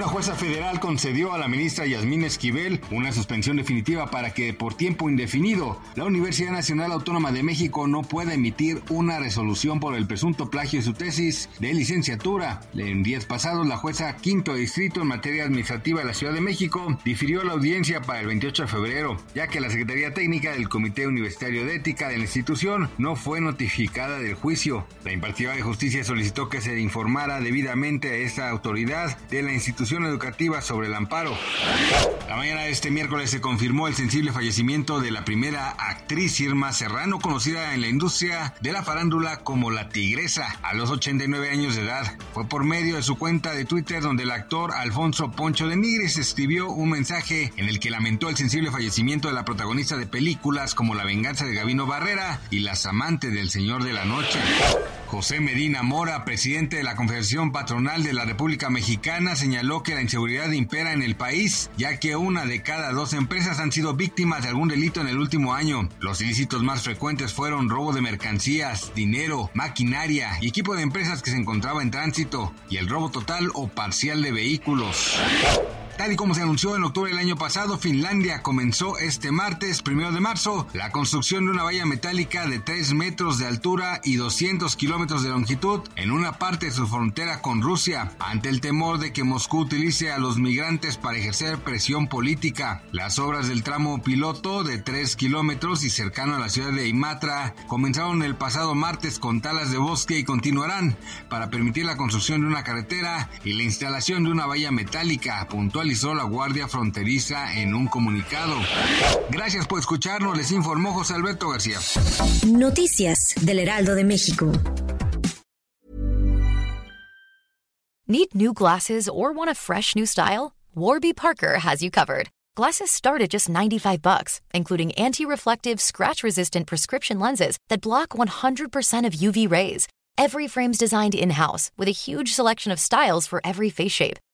Una jueza federal concedió a la ministra Yasmín Esquivel una suspensión definitiva para que por tiempo indefinido la Universidad Nacional Autónoma de México no pueda emitir una resolución por el presunto plagio de su tesis de licenciatura. En días pasados, la jueza quinto distrito en materia administrativa de la Ciudad de México difirió la audiencia para el 28 de febrero, ya que la Secretaría Técnica del Comité Universitario de Ética de la institución no fue notificada del juicio. La impartidora de justicia solicitó que se informara debidamente a esta autoridad de la institución educativa sobre el amparo. La mañana de este miércoles se confirmó el sensible fallecimiento de la primera actriz Irma Serrano, conocida en la industria de la farándula como la Tigresa, a los 89 años de edad. Fue por medio de su cuenta de Twitter donde el actor Alfonso Poncho de Nigris escribió un mensaje en el que lamentó el sensible fallecimiento de la protagonista de películas como La venganza de Gavino Barrera y Las amantes del Señor de la Noche. José Medina Mora, presidente de la Confederación Patronal de la República Mexicana, señaló que la inseguridad impera en el país, ya que una de cada dos empresas han sido víctimas de algún delito en el último año. Los ilícitos más frecuentes fueron robo de mercancías, dinero, maquinaria y equipo de empresas que se encontraba en tránsito, y el robo total o parcial de vehículos. Tal y como se anunció en octubre del año pasado, Finlandia comenzó este martes, primero de marzo, la construcción de una valla metálica de 3 metros de altura y 200 kilómetros de longitud en una parte de su frontera con Rusia, ante el temor de que Moscú utilice a los migrantes para ejercer presión política. Las obras del tramo piloto de 3 kilómetros y cercano a la ciudad de Imatra comenzaron el pasado martes con talas de bosque y continuarán para permitir la construcción de una carretera y la instalación de una valla metálica puntual la Guardia Fronteriza en un comunicado. Gracias por escucharnos, les informó José Alberto García. Noticias del Heraldo de México. Need new glasses or want a fresh new style? Warby Parker has you covered. Glasses start at just 95 bucks, including anti-reflective, scratch-resistant prescription lenses that block 100% of UV rays. Every frame's designed in-house with a huge selection of styles for every face shape.